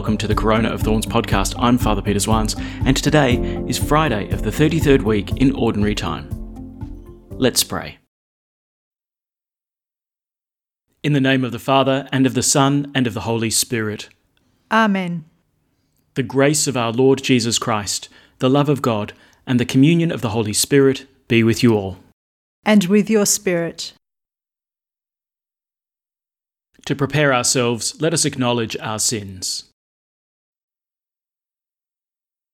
welcome to the Corona of Thorns podcast. I'm Father Peter Swans, and today is Friday of the 33rd week in Ordinary Time. Let's pray. In the name of the Father, and of the Son, and of the Holy Spirit. Amen. The grace of our Lord Jesus Christ, the love of God, and the communion of the Holy Spirit be with you all. And with your spirit. To prepare ourselves, let us acknowledge our sins.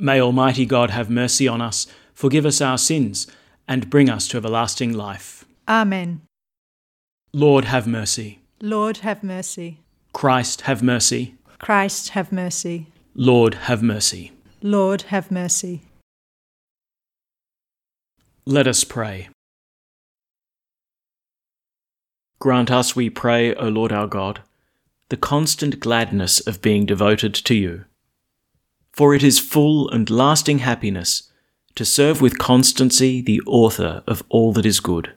May Almighty God have mercy on us, forgive us our sins, and bring us to everlasting life. Amen. Lord, have mercy. Lord, have mercy. Christ, have mercy. Christ, have mercy. Lord, have mercy. Lord, have mercy. Let us pray. Grant us, we pray, O Lord our God, the constant gladness of being devoted to you. For it is full and lasting happiness to serve with constancy the author of all that is good.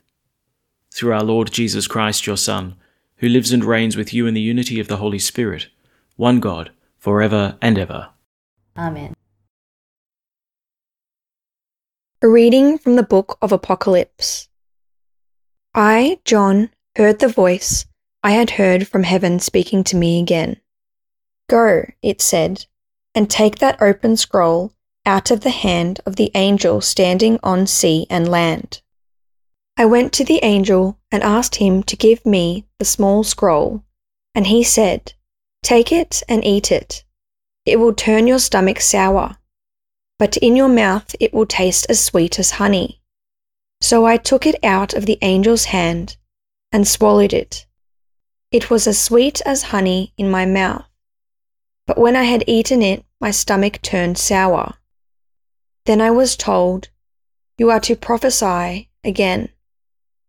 Through our Lord Jesus Christ, your Son, who lives and reigns with you in the unity of the Holy Spirit, one God, for ever and ever. Amen. A reading from the book of Apocalypse. I, John, heard the voice I had heard from heaven speaking to me again. Go, it said, and take that open scroll out of the hand of the angel standing on sea and land. I went to the angel and asked him to give me the small scroll, and he said, Take it and eat it. It will turn your stomach sour, but in your mouth it will taste as sweet as honey. So I took it out of the angel's hand and swallowed it. It was as sweet as honey in my mouth. But when I had eaten it, my stomach turned sour. Then I was told, You are to prophesy again,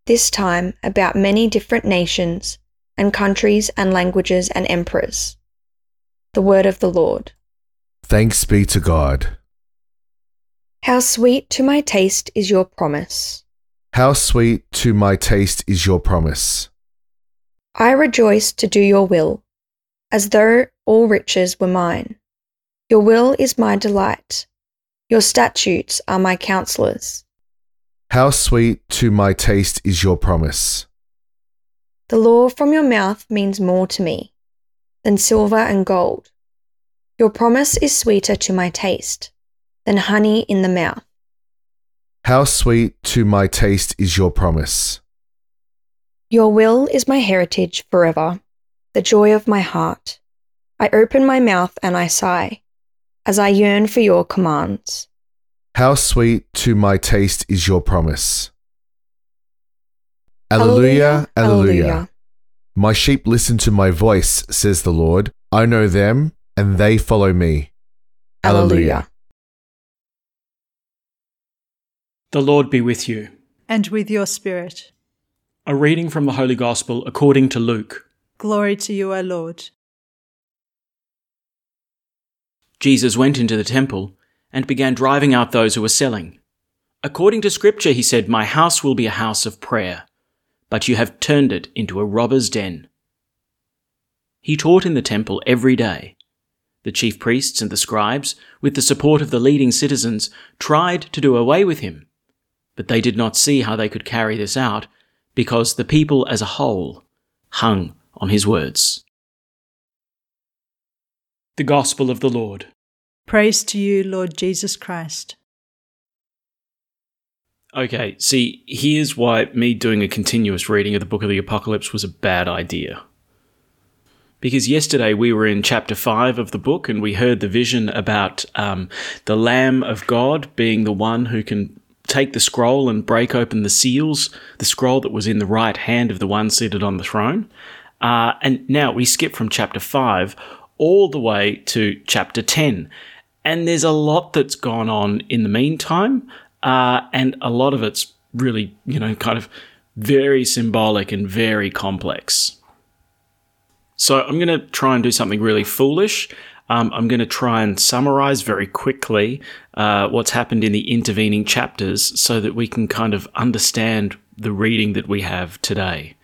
this time about many different nations and countries and languages and emperors. The word of the Lord. Thanks be to God. How sweet to my taste is your promise. How sweet to my taste is your promise. I rejoice to do your will, as though all riches were mine. Your will is my delight. Your statutes are my counselors. How sweet to my taste is your promise. The law from your mouth means more to me than silver and gold. Your promise is sweeter to my taste than honey in the mouth. How sweet to my taste is your promise. Your will is my heritage forever, the joy of my heart. I open my mouth and I sigh, as I yearn for your commands. How sweet to my taste is your promise. Alleluia, alleluia. My sheep listen to my voice, says the Lord. I know them, and they follow me. Alleluia. The Lord be with you. And with your spirit. A reading from the Holy Gospel according to Luke. Glory to you, O Lord. Jesus went into the temple and began driving out those who were selling. According to Scripture, he said, My house will be a house of prayer, but you have turned it into a robber's den. He taught in the temple every day. The chief priests and the scribes, with the support of the leading citizens, tried to do away with him, but they did not see how they could carry this out because the people as a whole hung on his words. The Gospel of the Lord. Praise to you, Lord Jesus Christ. Okay, see, here's why me doing a continuous reading of the book of the Apocalypse was a bad idea. Because yesterday we were in chapter 5 of the book and we heard the vision about um, the Lamb of God being the one who can take the scroll and break open the seals, the scroll that was in the right hand of the one seated on the throne. Uh, and now we skip from chapter 5 all the way to chapter 10. And there's a lot that's gone on in the meantime, uh, and a lot of it's really, you know, kind of very symbolic and very complex. So I'm going to try and do something really foolish. Um, I'm going to try and summarize very quickly uh, what's happened in the intervening chapters so that we can kind of understand the reading that we have today.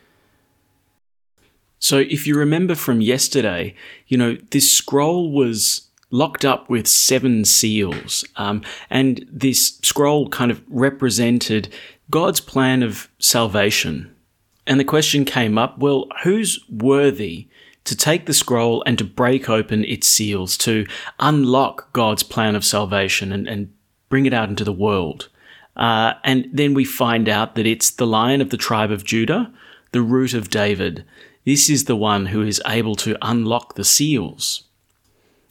So, if you remember from yesterday, you know, this scroll was locked up with seven seals. Um, and this scroll kind of represented God's plan of salvation. And the question came up well, who's worthy to take the scroll and to break open its seals, to unlock God's plan of salvation and, and bring it out into the world? Uh, and then we find out that it's the lion of the tribe of Judah, the root of David. This is the one who is able to unlock the seals.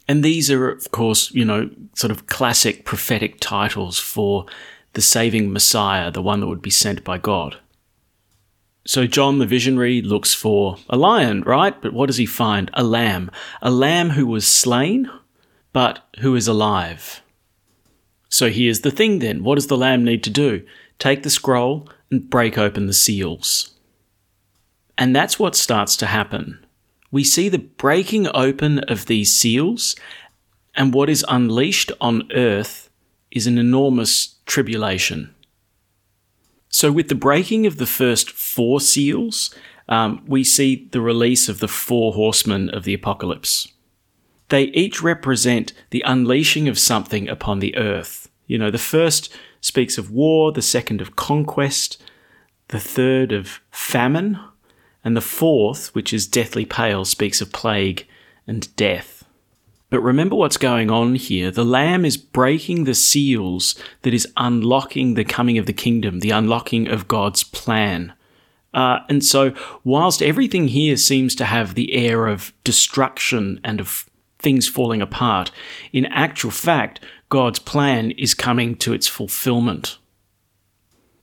And these are, of course, you know, sort of classic prophetic titles for the saving Messiah, the one that would be sent by God. So John the visionary looks for a lion, right? But what does he find? A lamb. A lamb who was slain, but who is alive. So here's the thing then. What does the lamb need to do? Take the scroll and break open the seals. And that's what starts to happen we see the breaking open of these seals, and what is unleashed on earth is an enormous tribulation. So, with the breaking of the first four seals, um, we see the release of the four horsemen of the apocalypse. They each represent the unleashing of something upon the earth. You know, the first speaks of war, the second of conquest, the third of famine, and the fourth, which is deathly pale, speaks of plague and death. But remember what's going on here. The Lamb is breaking the seals that is unlocking the coming of the kingdom, the unlocking of God's plan. Uh, and so, whilst everything here seems to have the air of destruction and of things falling apart, in actual fact, God's plan is coming to its fulfillment.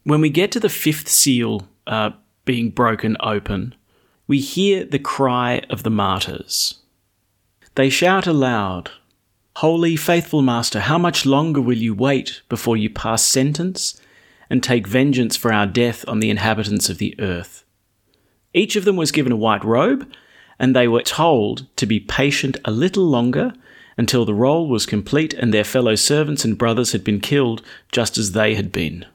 When we get to the fifth seal, uh, being broken open, we hear the cry of the martyrs. They shout aloud, Holy, faithful Master, how much longer will you wait before you pass sentence and take vengeance for our death on the inhabitants of the earth? Each of them was given a white robe, and they were told to be patient a little longer until the roll was complete and their fellow servants and brothers had been killed just as they had been.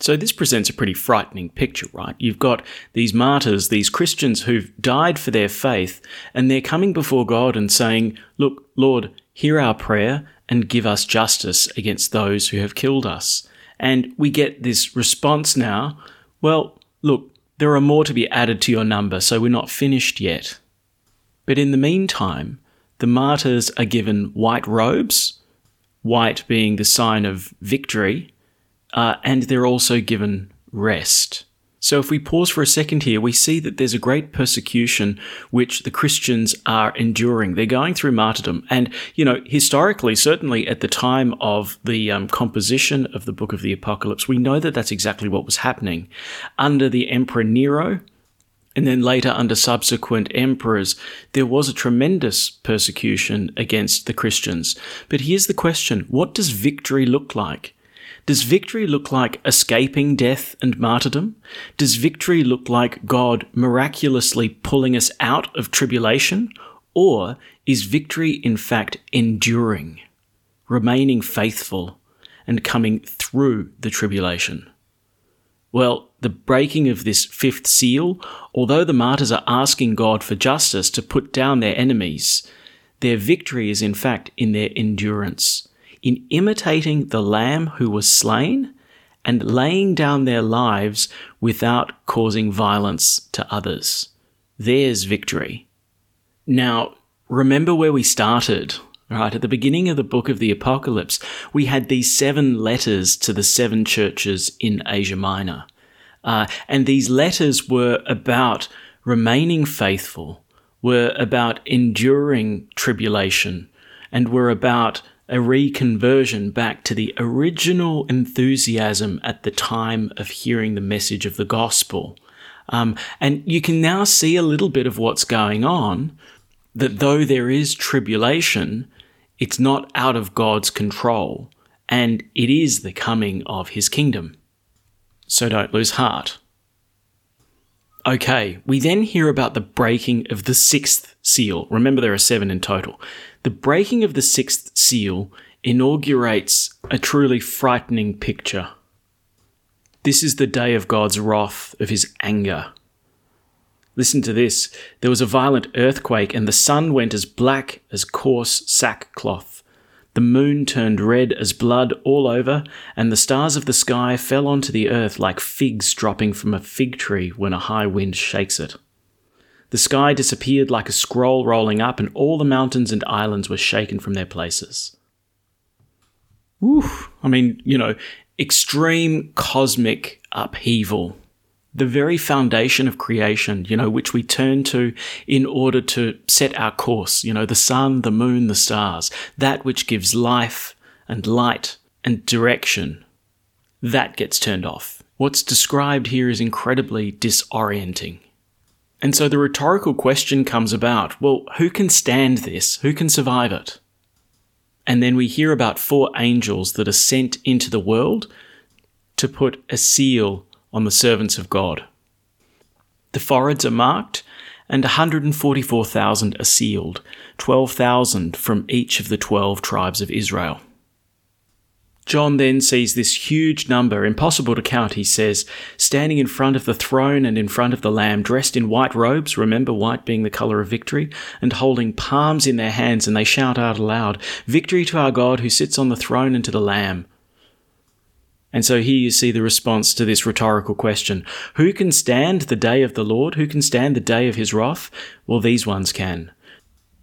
So this presents a pretty frightening picture, right? You've got these martyrs, these Christians who've died for their faith, and they're coming before God and saying, Look, Lord, hear our prayer and give us justice against those who have killed us. And we get this response now, well, look, there are more to be added to your number, so we're not finished yet. But in the meantime, the martyrs are given white robes, white being the sign of victory, uh, and they're also given rest. So, if we pause for a second here, we see that there's a great persecution which the Christians are enduring. They're going through martyrdom. And, you know, historically, certainly at the time of the um, composition of the book of the Apocalypse, we know that that's exactly what was happening. Under the Emperor Nero, and then later under subsequent emperors, there was a tremendous persecution against the Christians. But here's the question what does victory look like? Does victory look like escaping death and martyrdom? Does victory look like God miraculously pulling us out of tribulation? Or is victory in fact enduring, remaining faithful, and coming through the tribulation? Well, the breaking of this fifth seal, although the martyrs are asking God for justice to put down their enemies, their victory is in fact in their endurance in imitating the Lamb who was slain and laying down their lives without causing violence to others. There's victory. Now, remember where we started, right? At the beginning of the book of the Apocalypse, we had these seven letters to the seven churches in Asia Minor. Uh, and these letters were about remaining faithful, were about enduring tribulation, and were about a reconversion back to the original enthusiasm at the time of hearing the message of the gospel. Um, and you can now see a little bit of what's going on that though there is tribulation, it's not out of God's control, and it is the coming of his kingdom. So don't lose heart. Okay, we then hear about the breaking of the sixth seal. Remember, there are seven in total. The breaking of the sixth seal inaugurates a truly frightening picture. This is the day of God's wrath, of his anger. Listen to this. There was a violent earthquake, and the sun went as black as coarse sackcloth. The moon turned red as blood all over, and the stars of the sky fell onto the earth like figs dropping from a fig tree when a high wind shakes it. The sky disappeared like a scroll rolling up, and all the mountains and islands were shaken from their places. Oof. I mean, you know, extreme cosmic upheaval the very foundation of creation, you know, which we turn to in order to set our course, you know, the sun, the moon, the stars, that which gives life and light and direction, that gets turned off. What's described here is incredibly disorienting. And so the rhetorical question comes about well, who can stand this? Who can survive it? And then we hear about four angels that are sent into the world to put a seal on the servants of God. The foreheads are marked, and 144,000 are sealed, 12,000 from each of the 12 tribes of Israel. John then sees this huge number, impossible to count, he says, standing in front of the throne and in front of the Lamb, dressed in white robes, remember white being the colour of victory, and holding palms in their hands, and they shout out aloud, Victory to our God who sits on the throne and to the Lamb. And so here you see the response to this rhetorical question Who can stand the day of the Lord? Who can stand the day of his wrath? Well, these ones can.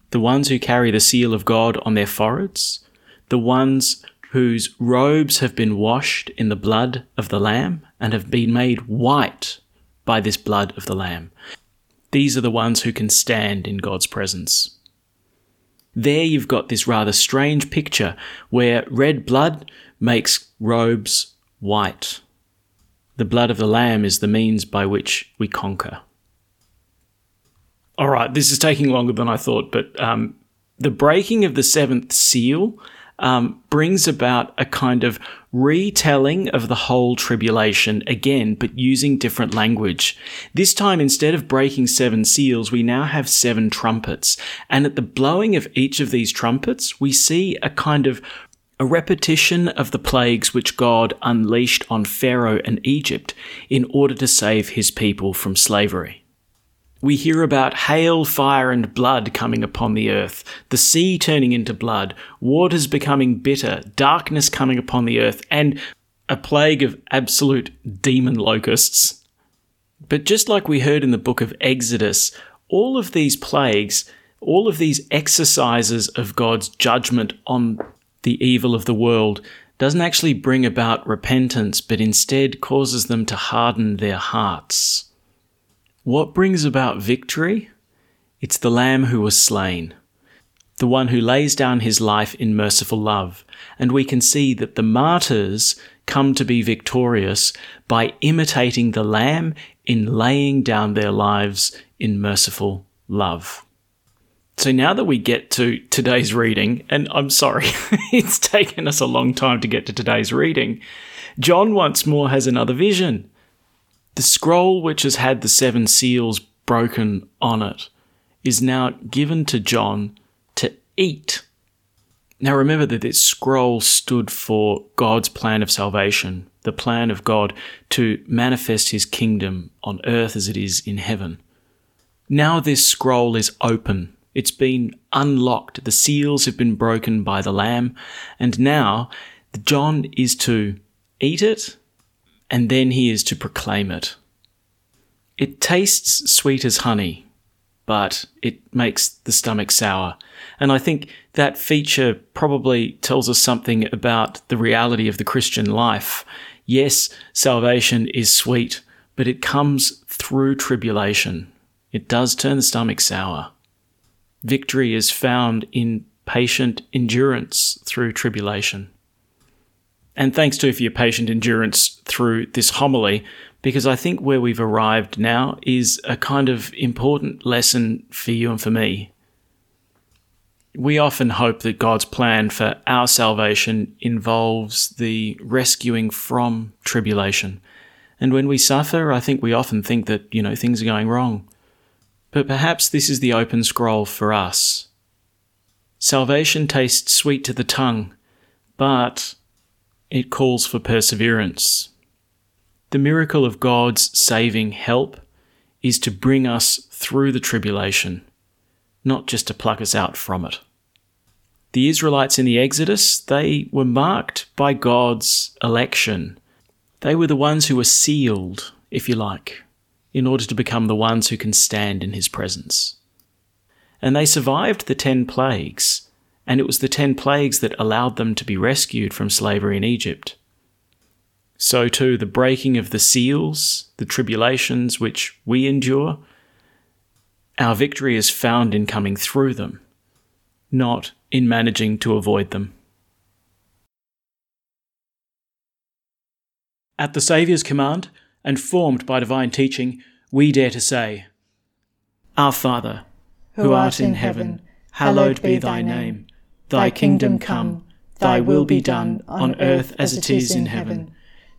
The ones who carry the seal of God on their foreheads, the ones whose robes have been washed in the blood of the Lamb and have been made white by this blood of the Lamb. These are the ones who can stand in God's presence. There you've got this rather strange picture where red blood makes robes white. The blood of the Lamb is the means by which we conquer. All right, this is taking longer than I thought, but um, the breaking of the seventh seal um, brings about a kind of retelling of the whole tribulation again, but using different language. This time, instead of breaking seven seals, we now have seven trumpets. And at the blowing of each of these trumpets, we see a kind of a repetition of the plagues which God unleashed on Pharaoh and Egypt in order to save his people from slavery. We hear about hail, fire, and blood coming upon the earth, the sea turning into blood, waters becoming bitter, darkness coming upon the earth, and a plague of absolute demon locusts. But just like we heard in the book of Exodus, all of these plagues, all of these exercises of God's judgment on the evil of the world doesn't actually bring about repentance, but instead causes them to harden their hearts. What brings about victory? It's the Lamb who was slain, the one who lays down his life in merciful love. And we can see that the martyrs come to be victorious by imitating the Lamb in laying down their lives in merciful love. So now that we get to today's reading, and I'm sorry, it's taken us a long time to get to today's reading, John once more has another vision. The scroll which has had the seven seals broken on it is now given to John to eat. Now remember that this scroll stood for God's plan of salvation, the plan of God to manifest his kingdom on earth as it is in heaven. Now this scroll is open it's been unlocked. The seals have been broken by the Lamb. And now John is to eat it and then he is to proclaim it. It tastes sweet as honey, but it makes the stomach sour. And I think that feature probably tells us something about the reality of the Christian life. Yes, salvation is sweet, but it comes through tribulation. It does turn the stomach sour. Victory is found in patient endurance through tribulation. And thanks to for your patient endurance through this homily, because I think where we've arrived now is a kind of important lesson for you and for me. We often hope that God's plan for our salvation involves the rescuing from tribulation. And when we suffer, I think we often think that, you know, things are going wrong. But perhaps this is the open scroll for us. Salvation tastes sweet to the tongue, but it calls for perseverance. The miracle of God's saving help is to bring us through the tribulation, not just to pluck us out from it. The Israelites in the Exodus, they were marked by God's election. They were the ones who were sealed, if you like, in order to become the ones who can stand in his presence. And they survived the ten plagues, and it was the ten plagues that allowed them to be rescued from slavery in Egypt. So, too, the breaking of the seals, the tribulations which we endure, our victory is found in coming through them, not in managing to avoid them. At the Saviour's command, and formed by divine teaching, we dare to say, Our Father, who art in heaven, hallowed be thy name. Thy kingdom come, thy will be done, on earth as it is in heaven.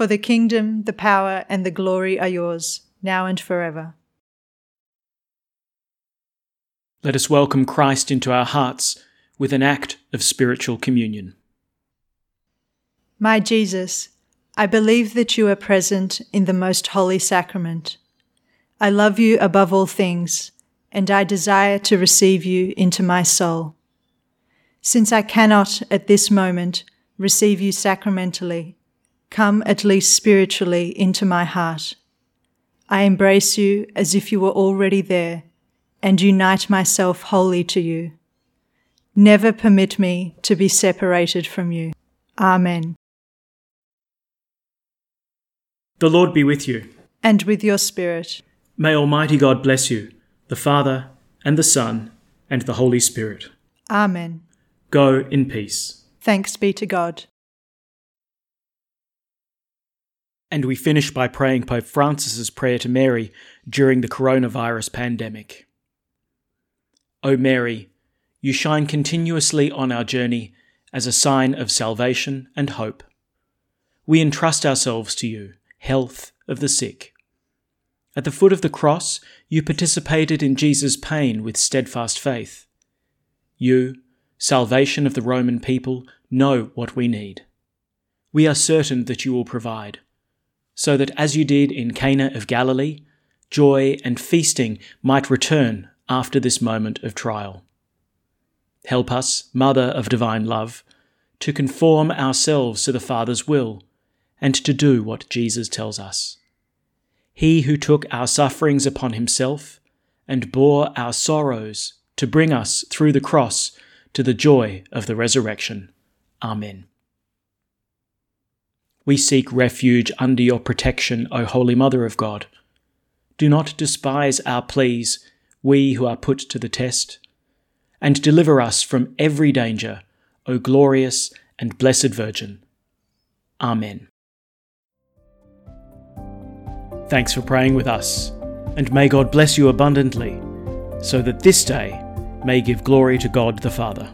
For the kingdom, the power, and the glory are yours, now and forever. Let us welcome Christ into our hearts with an act of spiritual communion. My Jesus, I believe that you are present in the most holy sacrament. I love you above all things, and I desire to receive you into my soul. Since I cannot at this moment receive you sacramentally, come at least spiritually into my heart. I embrace you as if you were already there and unite myself wholly to you. Never permit me to be separated from you. Amen. The Lord be with you. And with your spirit. May Almighty God bless you, the Father, and the Son, and the Holy Spirit. Amen. Go in peace. Thanks be to God. And we finish by praying Pope Francis's prayer to Mary during the coronavirus pandemic. O Mary, you shine continuously on our journey as a sign of salvation and hope. We entrust ourselves to you, health of the sick. At the foot of the cross, you participated in Jesus' pain with steadfast faith. You, salvation of the Roman people, know what we need. We are certain that you will provide so that as you did in Cana of Galilee, joy and feasting might return after this moment of trial. Help us, Mother of Divine Love, to conform ourselves to the Father's will and to do what Jesus tells us. He who took our sufferings upon himself and bore our sorrows to bring us through the cross to the joy of the resurrection. Amen. We seek refuge under your protection, O Holy Mother of God. Do not despise our pleas, we who are put to the test, and deliver us from every danger, O glorious and blessed Virgin. Amen. Thanks for praying with us, and may God bless you abundantly, so that this day may give glory to God the Father.